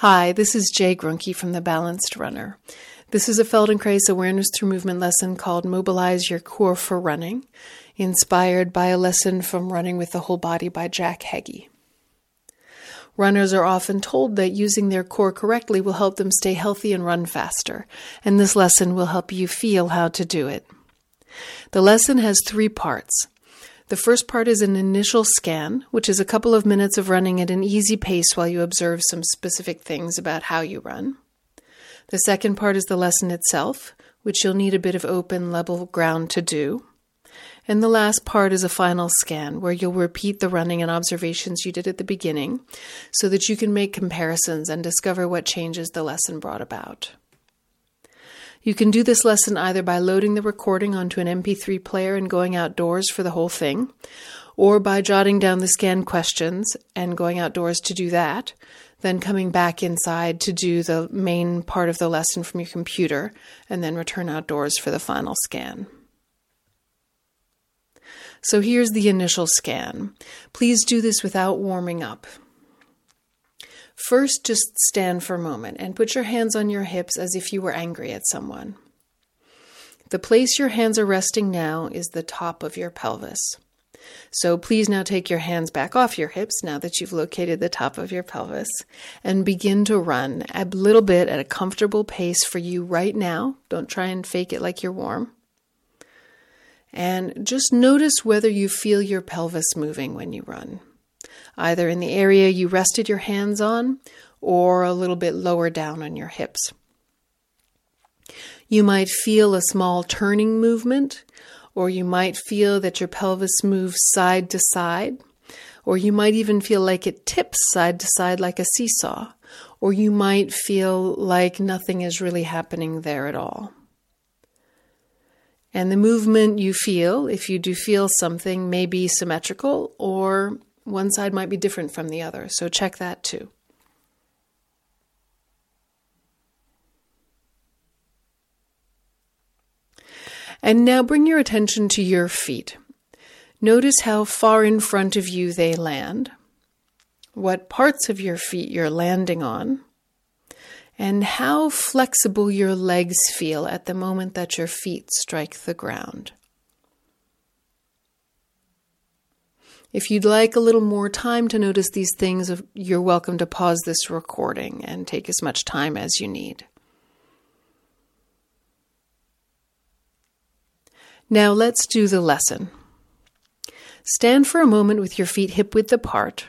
Hi, this is Jae Gruenke from The Balanced Runner. This is a Feldenkrais awareness through movement lesson called Mobilize Your Core for Running, inspired by a lesson from Running with the Whole Body by Jack Heggie. Runners are often told that using their core correctly will help them stay healthy and run faster, and this lesson will help you feel how to do it. The lesson has three parts. The first part is an initial scan, which is a couple of minutes of running at an easy pace while you observe some specific things about how you run. The second part is the lesson itself, which you'll need a bit of open, level ground to do. And the last part is a final scan, where you'll repeat the running and observations you did at the beginning so that you can make comparisons and discover what changes the lesson brought about. You can do this lesson either by loading the recording onto an MP3 player and going outdoors for the whole thing, or by jotting down the scan questions and going outdoors to do that, then coming back inside to do the main part of the lesson from your computer, and then return outdoors for the final scan. So here's the initial scan. Please do this without warming up. First, just stand for a moment and put your hands on your hips as if you were angry at someone. The place your hands are resting now is the top of your pelvis. So please now take your hands back off your hips now that you've located the top of your pelvis and begin to run a little bit at a comfortable pace for you right now. Don't try and fake it like you're warm. And just notice whether you feel your pelvis moving when you run either in the area you rested your hands on or a little bit lower down on your hips. You might feel a small turning movement, or you might feel that your pelvis moves side to side, or you might even feel like it tips side to side like a seesaw, or you might feel like nothing is really happening there at all. And the movement you feel, if you do feel something, may be symmetrical or one side might be different from the other, so check that too. And now bring your attention to your feet. Notice how far in front of you they land, what parts of your feet you're landing on, and how flexible your legs feel at the moment that your feet strike the ground. If you'd like a little more time to notice these things, you're welcome to pause this recording and take as much time as you need. Now let's do the lesson. Stand for a moment with your feet hip width apart,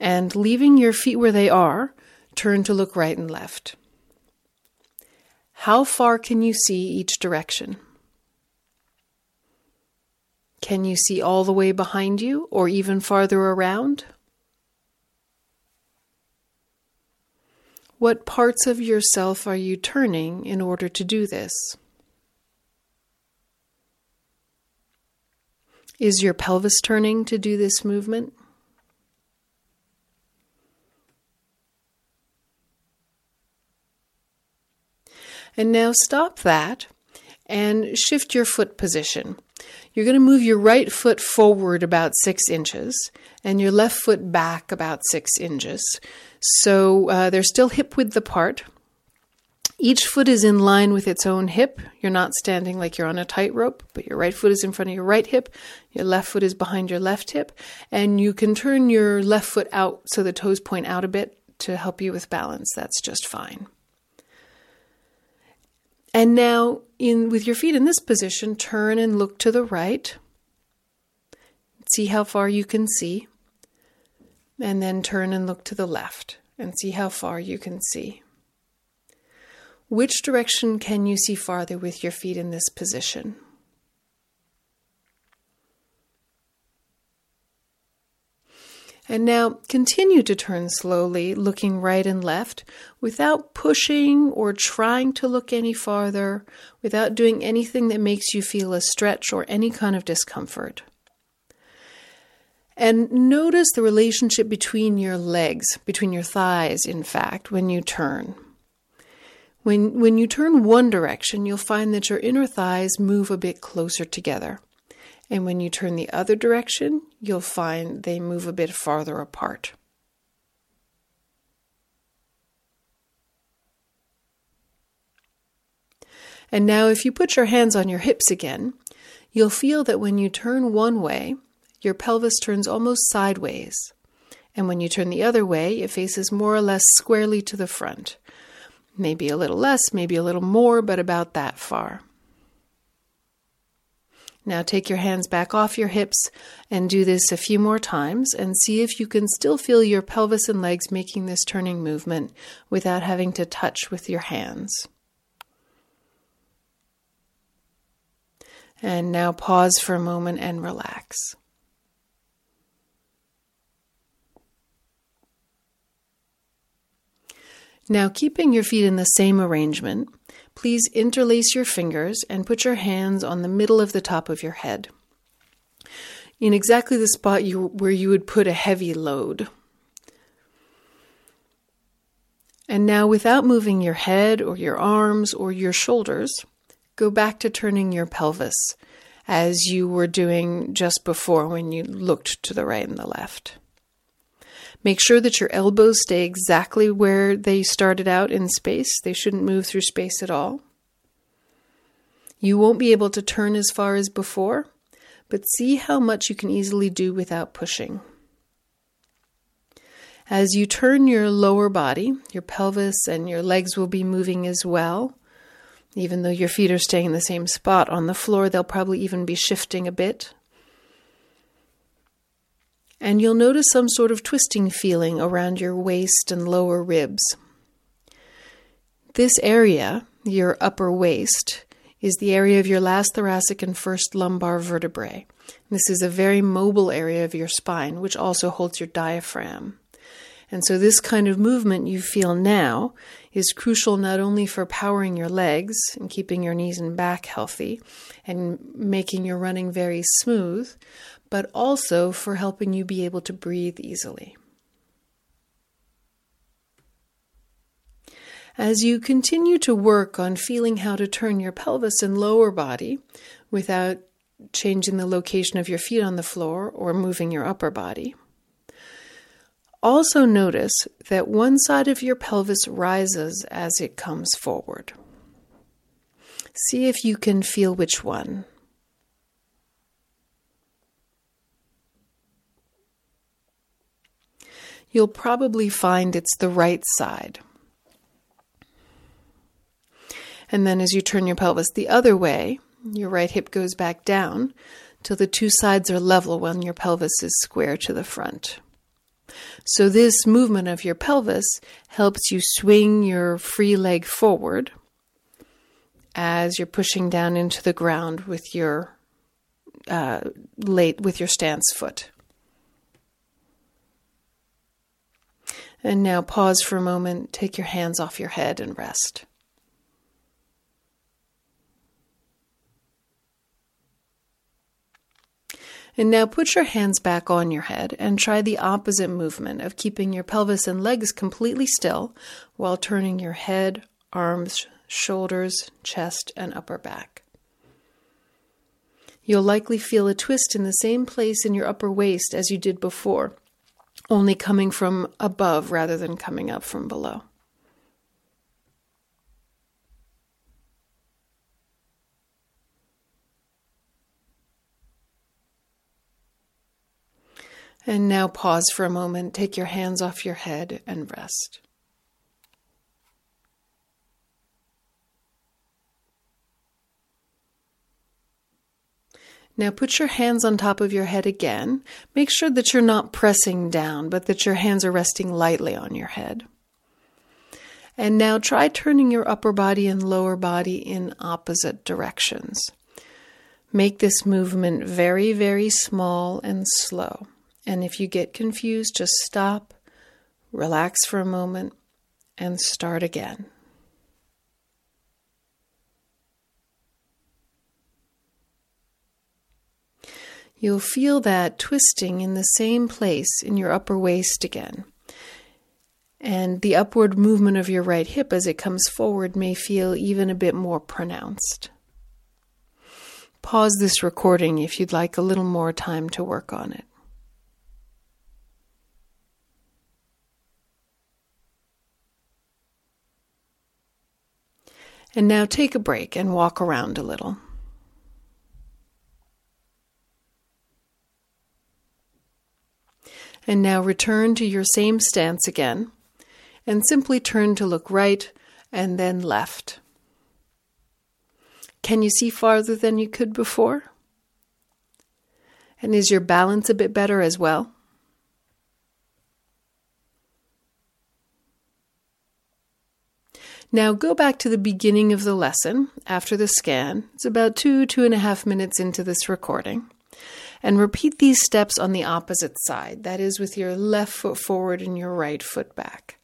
and leaving your feet where they are, turn to look right and left. How far can you see each direction? Can you see all the way behind you or even farther around? What parts of yourself are you turning in order to do this? Is your pelvis turning to do this movement? And now stop that and shift your foot position. You're going to move your right foot forward about six inches and your left foot back about six inches. So uh, they're still hip width apart. Each foot is in line with its own hip. You're not standing like you're on a tightrope, but your right foot is in front of your right hip, your left foot is behind your left hip, and you can turn your left foot out so the toes point out a bit to help you with balance. That's just fine. And now, in with your feet in this position, turn and look to the right. See how far you can see. And then turn and look to the left and see how far you can see. Which direction can you see farther with your feet in this position? And now continue to turn slowly, looking right and left, without pushing or trying to look any farther, without doing anything that makes you feel a stretch or any kind of discomfort. And notice the relationship between your legs, between your thighs, in fact, when you turn. When, when you turn one direction, you'll find that your inner thighs move a bit closer together. And when you turn the other direction, you'll find they move a bit farther apart. And now, if you put your hands on your hips again, you'll feel that when you turn one way, your pelvis turns almost sideways. And when you turn the other way, it faces more or less squarely to the front. Maybe a little less, maybe a little more, but about that far. Now take your hands back off your hips and do this a few more times and see if you can still feel your pelvis and legs making this turning movement without having to touch with your hands. And now pause for a moment and relax. Now, keeping your feet in the same arrangement, please interlace your fingers and put your hands on the middle of the top of your head, in exactly the spot you, where you would put a heavy load. And now, without moving your head or your arms or your shoulders, go back to turning your pelvis as you were doing just before when you looked to the right and the left. Make sure that your elbows stay exactly where they started out in space. They shouldn't move through space at all. You won't be able to turn as far as before, but see how much you can easily do without pushing. As you turn your lower body, your pelvis and your legs will be moving as well. Even though your feet are staying in the same spot on the floor, they'll probably even be shifting a bit and you'll notice some sort of twisting feeling around your waist and lower ribs. This area, your upper waist, is the area of your last thoracic and first lumbar vertebrae. This is a very mobile area of your spine, which also holds your diaphragm. And so, this kind of movement you feel now is crucial not only for powering your legs and keeping your knees and back healthy and making your running very smooth, but also for helping you be able to breathe easily. As you continue to work on feeling how to turn your pelvis and lower body without changing the location of your feet on the floor or moving your upper body, also notice that one side of your pelvis rises as it comes forward. See if you can feel which one. You'll probably find it's the right side. And then as you turn your pelvis the other way, your right hip goes back down till the two sides are level when your pelvis is square to the front. So, this movement of your pelvis helps you swing your free leg forward as you're pushing down into the ground with your uh, late with your stance foot. And now pause for a moment, take your hands off your head and rest. And now put your hands back on your head and try the opposite movement of keeping your pelvis and legs completely still while turning your head, arms, shoulders, chest, and upper back. You'll likely feel a twist in the same place in your upper waist as you did before, only coming from above rather than coming up from below. And now pause for a moment, take your hands off your head and rest. Now put your hands on top of your head again. Make sure that you're not pressing down, but that your hands are resting lightly on your head. And now try turning your upper body and lower body in opposite directions. Make this movement very, very small and slow. And if you get confused, just stop, relax for a moment, and start again. You'll feel that twisting in the same place in your upper waist again. And the upward movement of your right hip as it comes forward may feel even a bit more pronounced. Pause this recording if you'd like a little more time to work on it. And now take a break and walk around a little. And now return to your same stance again and simply turn to look right and then left. Can you see farther than you could before? And is your balance a bit better as well? Now go back to the beginning of the lesson after the scan. It's about two, two and a half minutes into this recording. And repeat these steps on the opposite side, that is, with your left foot forward and your right foot back,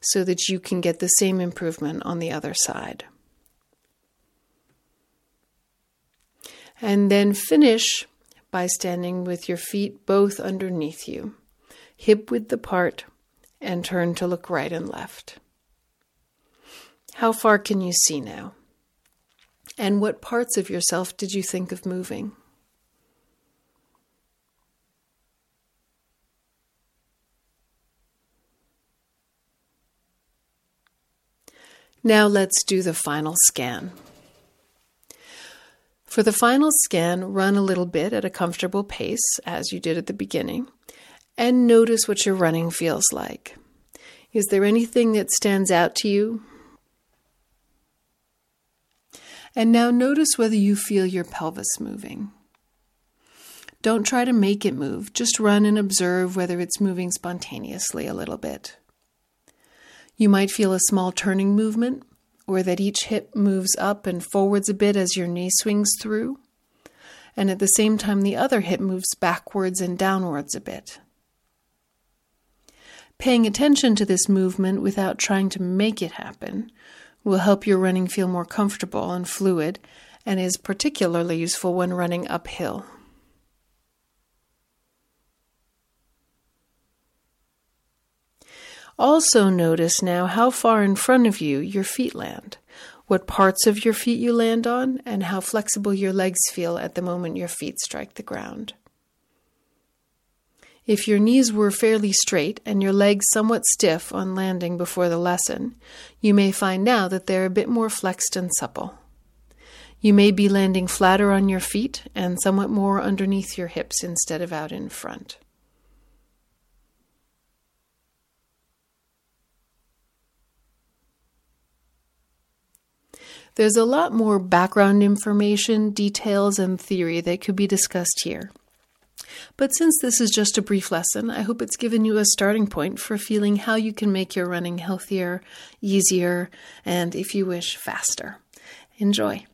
so that you can get the same improvement on the other side. And then finish by standing with your feet both underneath you, hip width apart, and turn to look right and left. How far can you see now? And what parts of yourself did you think of moving? Now let's do the final scan. For the final scan, run a little bit at a comfortable pace, as you did at the beginning, and notice what your running feels like. Is there anything that stands out to you and now notice whether you feel your pelvis moving. Don't try to make it move, just run and observe whether it's moving spontaneously a little bit. You might feel a small turning movement, or that each hip moves up and forwards a bit as your knee swings through, and at the same time the other hip moves backwards and downwards a bit. Paying attention to this movement without trying to make it happen will help your running feel more comfortable and fluid and is particularly useful when running uphill. Also, notice now how far in front of you your feet land, what parts of your feet you land on, and how flexible your legs feel at the moment your feet strike the ground. If your knees were fairly straight and your legs somewhat stiff on landing before the lesson, you may find now that they're a bit more flexed and supple. You may be landing flatter on your feet and somewhat more underneath your hips instead of out in front. There's a lot more background information, details, and theory that could be discussed here. But since this is just a brief lesson, I hope it's given you a starting point for feeling how you can make your running healthier, easier, and if you wish, faster. Enjoy.